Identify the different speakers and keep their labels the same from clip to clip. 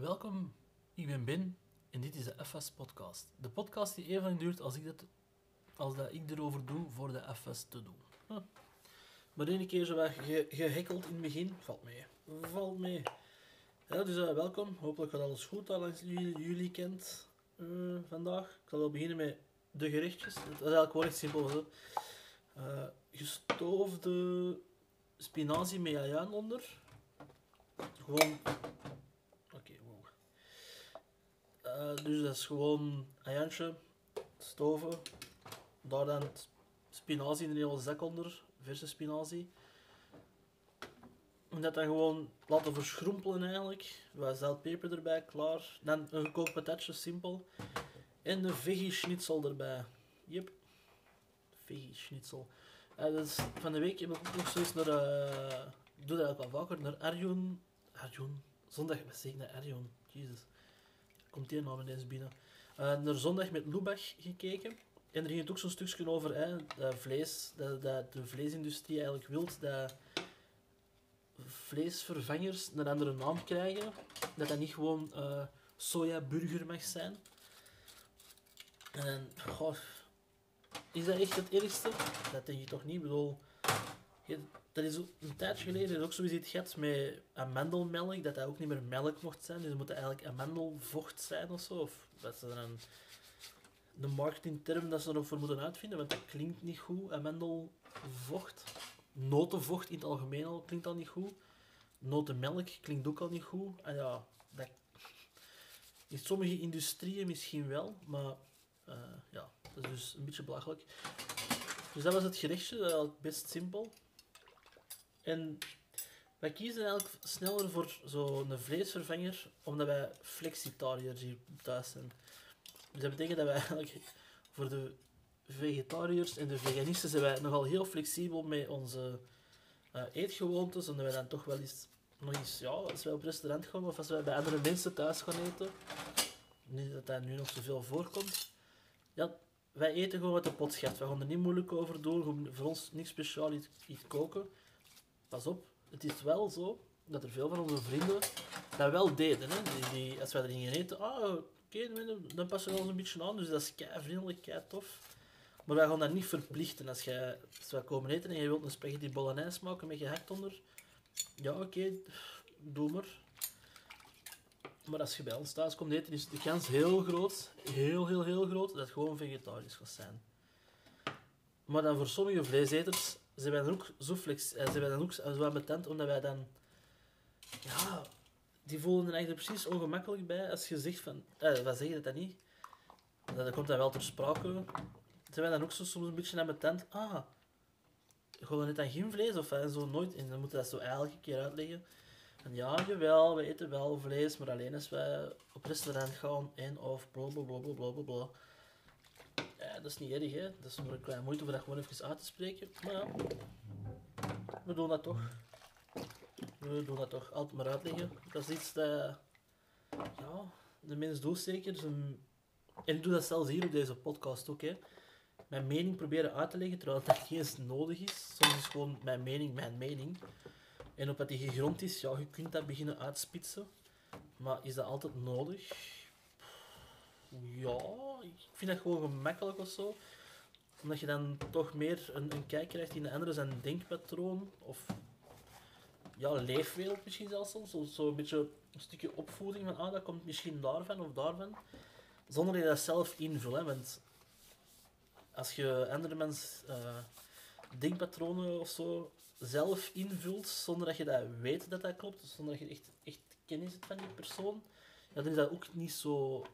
Speaker 1: Welkom, ik ben Ben en dit is de FS Podcast. De podcast die even lang duurt als ik, dat, als dat ik erover doe voor de FS te doen. Maar één keer zo wat in het begin, valt mee. Valt mee. Ja, dus uh, welkom, hopelijk gaat alles goed daar langs jullie, kent uh, vandaag. Ik zal wel beginnen met de gerechtjes. Dat is eigenlijk gewoon echt simpel. Zo. Uh, gestoofde spinazie met jajaan onder. Gewoon Uh, dus dat is gewoon ajaantje, stoven, daar dan spinazie in een hele zak onder, verse spinazie. En dat dan gewoon laten verschroempelen eigenlijk. Wat zoutpeper erbij, klaar. Dan een gekookt patatje, simpel. En een veggie schnitzel erbij. Yep. Veggie schnitzel. Dus van de week heb ik nog zoiets naar... Ik doe dat wel vaker, naar Arjun. Arjun? Zondag, wat zeg ik naar Arjun? Jezus komt die naam ineens binnen. Uh, naar zondag met Lubach gekeken. En er ging het ook zo'n stukje over hè, dat vlees, dat, dat de vleesindustrie eigenlijk wil dat vleesvervangers een andere naam krijgen. Dat dat niet gewoon uh, sojaburger mag zijn. En goh, is dat echt het ergste? Dat denk ik toch niet. Ik bedoel, dat is een tijdje geleden ook zoiets gehad met amendelmelk, dat dat ook niet meer melk mocht zijn. Dus het moet eigenlijk amendelvocht zijn of zo. Of dat ze dan de marketingterm dat ze ervoor moeten uitvinden, want dat klinkt niet goed. Amendelvocht. Notenvocht in het algemeen al klinkt al niet goed. Notenmelk klinkt ook al niet goed. En ja, dat... in sommige industrieën misschien wel, maar uh, ja, dat is dus een beetje belachelijk. Dus dat was het gerechtje, best simpel. En wij kiezen eigenlijk sneller voor zo'n vleesvervanger, omdat wij flexitariërs hier thuis zijn. Dus dat betekent dat wij eigenlijk voor de vegetariërs en de veganisten zijn wij nogal heel flexibel met onze uh, eetgewoontes. En dat wij dan toch wel eens, nog eens, ja, als wij op restaurant gaan of als wij bij andere mensen thuis gaan eten, niet dat dat nu nog zoveel voorkomt, ja, wij eten gewoon wat de pot schat. We gaan er niet moeilijk over doen, voor ons niks speciaal iets, iets koken pas op, het is wel zo dat er veel van onze vrienden dat wel deden. Hè? Die, als wij er gingen eten, ah, oké, dan passen we ons een beetje aan. Dus dat is kei vriendelijk, kei tof. Maar wij gaan dat niet verplichten. Als, jij, wij komen eten en je wilt een spaghetti bolognese maken met gehakt onder, ja, oké, okay, doe maar. Maar als je bij ons thuis komt eten, is de kans heel groot, heel, heel, heel groot, dat het gewoon vegetarisch gaat zijn. Maar dan voor sommige vleeseters zijn dan ook zo flex, eh, zijn wij dan ook zo ambetant, omdat wij dan, ja, die voelen er eigenlijk precies ongemakkelijk bij als je zegt van, eh, wat zeg je dat niet? Dat komt dan wel ter sprake. Zijn dan ook zo soms een beetje ambetant, ah, gewoon net aan geen vlees of zo nooit, en dan moeten dat zo elke keer uitleggen. En ja, jawel, we eten wel vlees, maar alleen als wij op restaurant gaan en of blablabla. Bla, bla, bla, bla, dat is niet erg, hè. Dat is een kleine moeite om dat gewoon even uit te spreken. Maar ja, we doen dat toch. We doen dat toch. Altijd maar uitleggen. Dat is iets dat... Ja, de mens doet zeker. En ik doe dat zelfs hier op deze podcast ook, hè. Mijn mening proberen uit te leggen, terwijl dat niet eens nodig is. Soms is gewoon mijn mening mijn mening. En op wat die gegrond is, ja, je kunt dat beginnen uitspitsen. Maar is dat altijd nodig? Ja, ik vind dat gewoon gemakkelijk of zo. Omdat je dan toch meer een, een kijk krijgt in de andere zijn denkpatroon. Of ja, leefwereld misschien zelfs soms. Zo, zo een beetje een stukje opvoeding van, ah, dat komt misschien daarvan of daarvan. Zonder dat je dat zelf invult. Want als je andere mensen uh, denkpatronen of zo zelf invult, zonder dat je dat weet dat dat klopt, zonder dat je echt, echt kennis hebt van die persoon, ja, dan is dat ook niet zo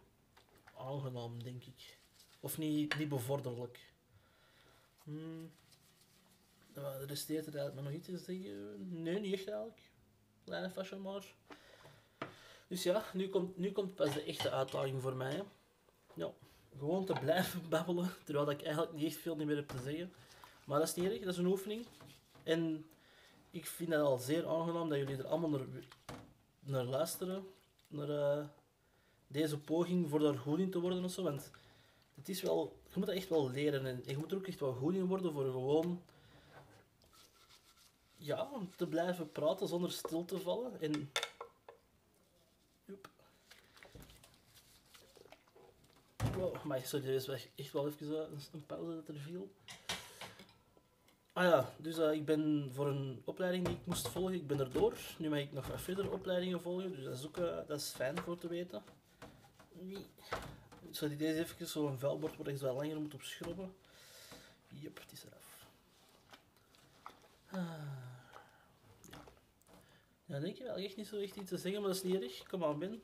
Speaker 1: aangenaam, denk ik. Of niet, niet bevorderlijk. Hmm. Er resteert er eigenlijk nog iets te zeggen? Nee, niet echt eigenlijk. Kleine fashion maar. Dus ja, nu komt, nu komt pas de echte uitdaging voor mij. Ja, gewoon te blijven babbelen, terwijl ik eigenlijk niet echt veel meer heb te zeggen. Maar dat is niet erg, dat is een oefening. En ik vind het al zeer aangenaam dat jullie er allemaal naar, naar luisteren. Naar, uh, deze poging voor daar goed in te worden of zo. Want het is wel, je moet dat echt wel leren en je moet er ook echt wel goed in worden voor gewoon ja, te blijven praten zonder stil te vallen. En Joep. Wow, maar sorry, er is echt wel even eh, een pauze dat er viel. Ah ja, dus eh, ik ben voor een opleiding die ik moest volgen, ik ben erdoor. Nu mag ik nog wat verder opleidingen volgen, dus dat is ook eh, dat is fijn voor te weten. Nee. Zou die deze even zo'n vuilbord waar ik zo langer moet op schrobben? Jep, het is eraf. Ah. Ja. Ja, denk je wel echt niet zo echt iets te zeggen, maar dat is niet erg. Kom aan, Ben.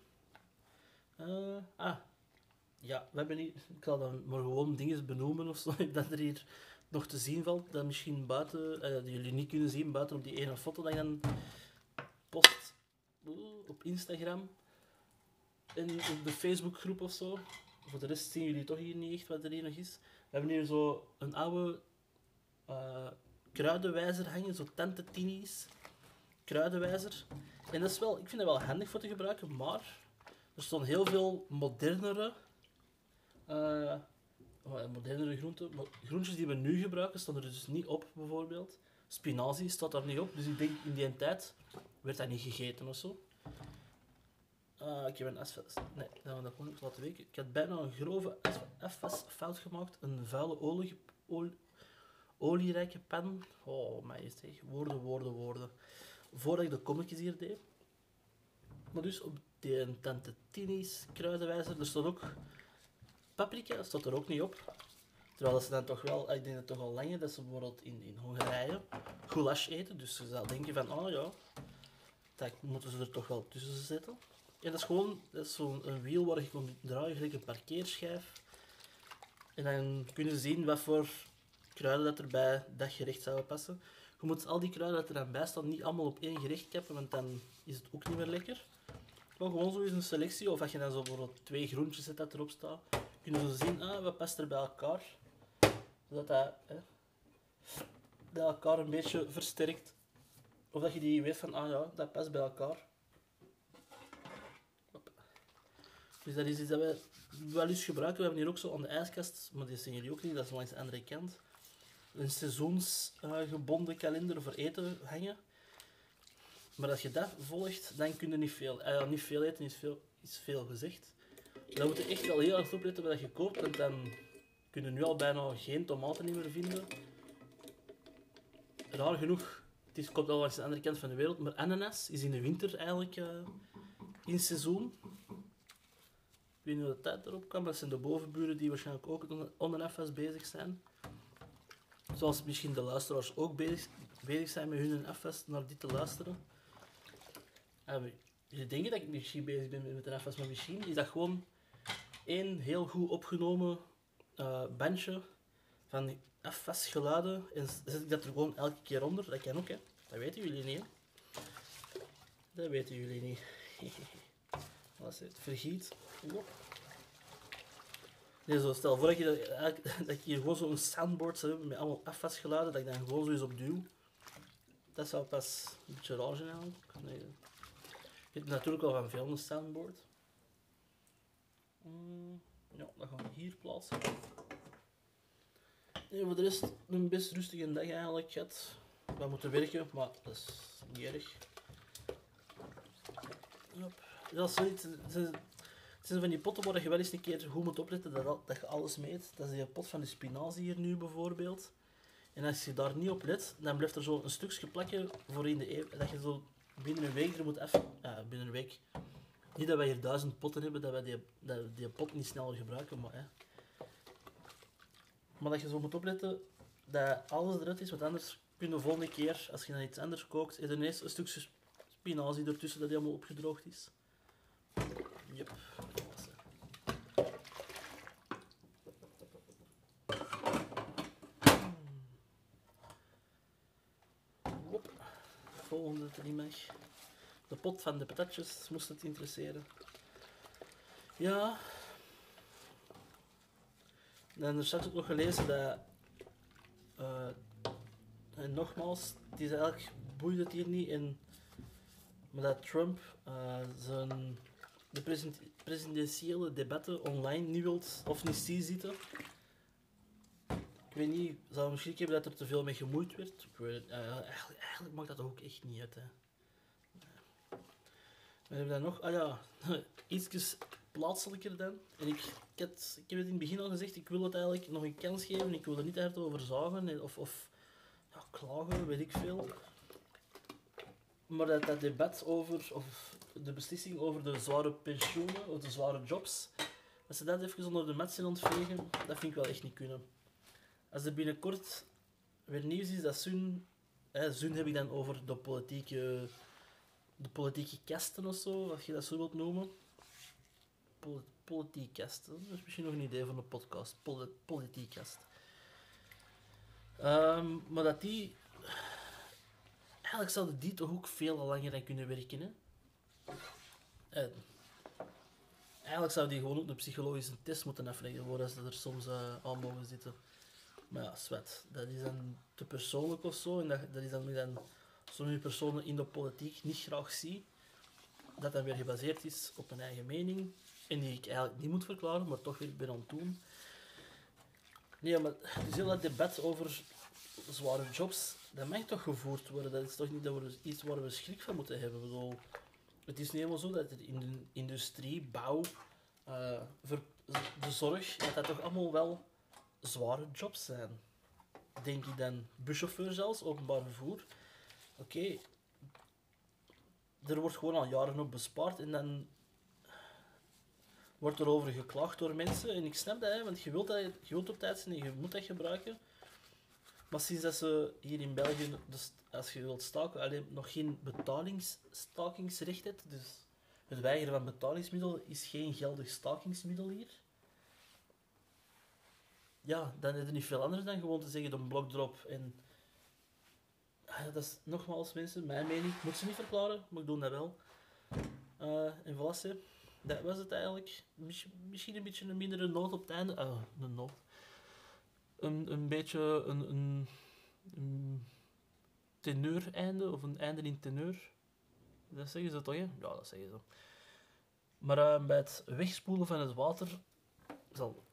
Speaker 1: Eh, ah. Ja, we hebben hier... Ik zal dan maar gewoon dingen benoemen of zo, dat er hier nog te zien valt, dat misschien buiten, eh, jullie niet kunnen zien, buiten op die ene foto dat je dan post op Instagram op de Facebookgroep of zo. Voor de rest zien jullie toch hier niet echt wat er hier nog is. We hebben hier zo een oude eh, kruidenwijzer hangen, zo tante tinies kruidenwijzer. En dat is wel, ik vind dat wel handig voor te gebruiken, maar er staan heel veel modernere oh, modernere groenten. Groentjes die we nu gebruiken, staan er dus niet op, bijvoorbeeld. Spinazie staat daar niet op, dus ik denk in die tijd werd dat niet gegeten of zo. Ah, ik heb een FS... Nee, dat we dat gewoon ook laten weten. Ik had bijna een grove FS-fout gemaakt. Een vuile olie, olie, olierijke pen. Oh, zeg. Woorden, woorden, woorden. Voordat ik de kommetjes hier deed. Maar dus op die Tante Tini's kruidenwijzer, er staat ook paprika, staat er ook niet op. Terwijl ze dan toch wel, ik denk dat toch al langer, dat ze bijvoorbeeld in, in Hongarije goulash eten. Dus ze zou denken van, oh ja, dat moeten ze er toch wel tussen zetten. En dat is gewoon dat is zo'n wiel waar je kan draaien, gelijk een parkeerschijf. En dan kunnen ze zien wat voor kruiden dat er bij dat gerecht zouden passen. Je moet al die kruiden dat er dan bij staan niet allemaal op één gerecht kappen, want dan is het ook niet meer lekker. Maar gewoon zo eens een selectie, of als je dan zo bijvoorbeeld twee groentjes zet dat erop staat, kunnen ze zien, ah, wat past er bij elkaar. Zodat dat hè, bij elkaar een beetje versterkt. Of dat je die weet van, ah ja, dat past bij elkaar. Dus dat is iets dat wij wel eens gebruiken. We hebben hier ook zo aan de ijskast, maar die zien jullie ook niet, dat is langs de andere kant. Een seizoensgebonden kalender voor eten hangen. Maar als je dat volgt, dan kun je niet veel. Uh, niet veel eten is veel, is veel gezegd. Dan moet je echt wel heel erg opletten wat je koopt, want dan kun je nu al bijna geen tomaten meer vinden. Raar genoeg, het is, komt al langs de andere kant van de wereld, maar ananas is in de winter eigenlijk uh, in seizoen. Weet niet hoe tijd erop kan, maar dat zijn de bovenburen die waarschijnlijk ook on en afwas bezig zijn. Zoals misschien de luisteraars ook bezig, zijn met hun afwas naar dit te luisteren. En je dat ik misschien bezig ben met een afwas, maar misschien is dat gewoon één heel goed opgenomen uh, bandje van afwasgeluiden en zet ik dat er gewoon elke keer onder. Dat kan ook, hè. Dat weten jullie niet. Dat weten jullie niet. Is het? Vergiet. Nee, zo, stel voor dat, je dat, dat ik hier gewoon zo'n soundboard zou hebben met allemaal afwasgeluiden, dat ik dan gewoon zo eens op duw. Dat zou pas een beetje raar zijn. Je hebt natuurlijk wel van veel een soundboard. Mm, ja, dat gaan we hier plaatsen. Nee, voor de rest een best rustige dag eigenlijk gehad. We moeten werken, maar dat is niet erg. Dat is zoiets. Het zijn van die potten waar je wel eens een keer goed moet opletten dat, dat je alles meet. Dat is die pot van de spinazie hier nu bijvoorbeeld. En als je daar niet op let, dan blijft er zo een stukje plakken voor in de eeuw. Dat je zo binnen een week er moet even... Ja, binnen een week. Niet dat wij hier duizend potten hebben, dat wij die, die pot niet sneller gebruiken, maar... Hè. Maar dat je zo moet opletten dat alles eruit is, want anders kun je de volgende keer, als je dan iets anders kookt, is er ineens een stukje spinazie ertussen dat helemaal opgedroogd is. Yep. Volgende dat er niet mag. De pot van de patatjes moest het interesseren. Ja. En er staat ook nog gelezen dat. Uh, en nogmaals, het is eigenlijk boeit het hier niet in. Maar dat Trump uh, zijn de presidentiële debatten online niet wilt of niet zien zitten. Ik weet niet, zou misschien hebben dat er te veel mee gemoeid werd. Ik weet het, uh, eigenlijk, maakt dat ook echt niet uit. Hè. We hebben dan nog, ah ja, iets plaatselijker dan. En ik, ik, heb het in het begin al gezegd, ik wil het eigenlijk nog een kans geven. Ik wil er niet hard over zagen en- of, of ja, klagen, weet ik veel. Maar dat, dat debat over, of de beslissing over de zware pensioenen of de zware jobs, als ze dat even onder de mat zijn ontvegen, dat vind ik wel echt niet kunnen. Als er binnenkort weer nieuws is dat Zun, hè, Zun heb ik dan over de politieke, de politieke kasten of zo, als je dat zo wilt noemen. Pol politiek kasten, dat is misschien nog een idee van een podcast. Poli politiek kast. Ehm, maar dat die Eigenlijk zouden die toch ook veel langer aan kunnen werken, hè? En eigenlijk zou die gewoon ook een psychologische test moeten afleggen voordat ze er soms eh, aan mogen zitten. Maar ja, zwet. Dat is dan te persoonlijk of zo. En dat, dat is dan, dan sommige personen in de politiek niet graag zie. Dat dan weer gebaseerd is op een eigen mening. En die ik eigenlijk niet moet verklaren, maar toch weer ben aan het doen. Nee, maar is heel dat debat over zware jobs, dat mag toch gevoerd worden. Dat is toch niet dat we iets waar we schrik van moeten hebben. Bedoel, het is niet helemaal zo dat er in de industrie, bouw, ver- de zorg, dat dat toch allemaal wel zware jobs zijn. Denk ik dan. Buschauffeur zelfs, openbaar vervoer. Oké, er wordt gewoon al jaren op bespaard en dan wordt er over geklaagd door mensen. En ik snap dat, hè, want je wilt, dat, je wilt op tijd zijn en je moet dat gebruiken. Maar sinds dat ze hier in België, dus als je wilt staken, alleen nog geen betalingsstakingsrecht hebt, dus het weigeren van betalingsmiddel is geen geldig stakingsmiddel hier. Ja, dan is er niet veel anders dan gewoon te zeggen een blokdrop en... Ah, Dat is nogmaals mensen, mijn mening. Moet ze niet verklaren, maar ik doe dat wel. Eh, en hè. dat was het eigenlijk. Misschien, een beetje een mindere noot op het einde. Ah, een noot een, een beetje een, een, een teneur-einde, of een einde in teneur. Dat zeggen ze toch, hè? Ja, dat zeggen ze. Maar eh, bij het wegspoelen van het water zal...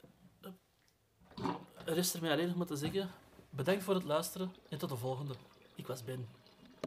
Speaker 1: rest er mij alleen nog maar te zeggen, bedankt voor het luisteren en tot de volgende. Ik was Ben.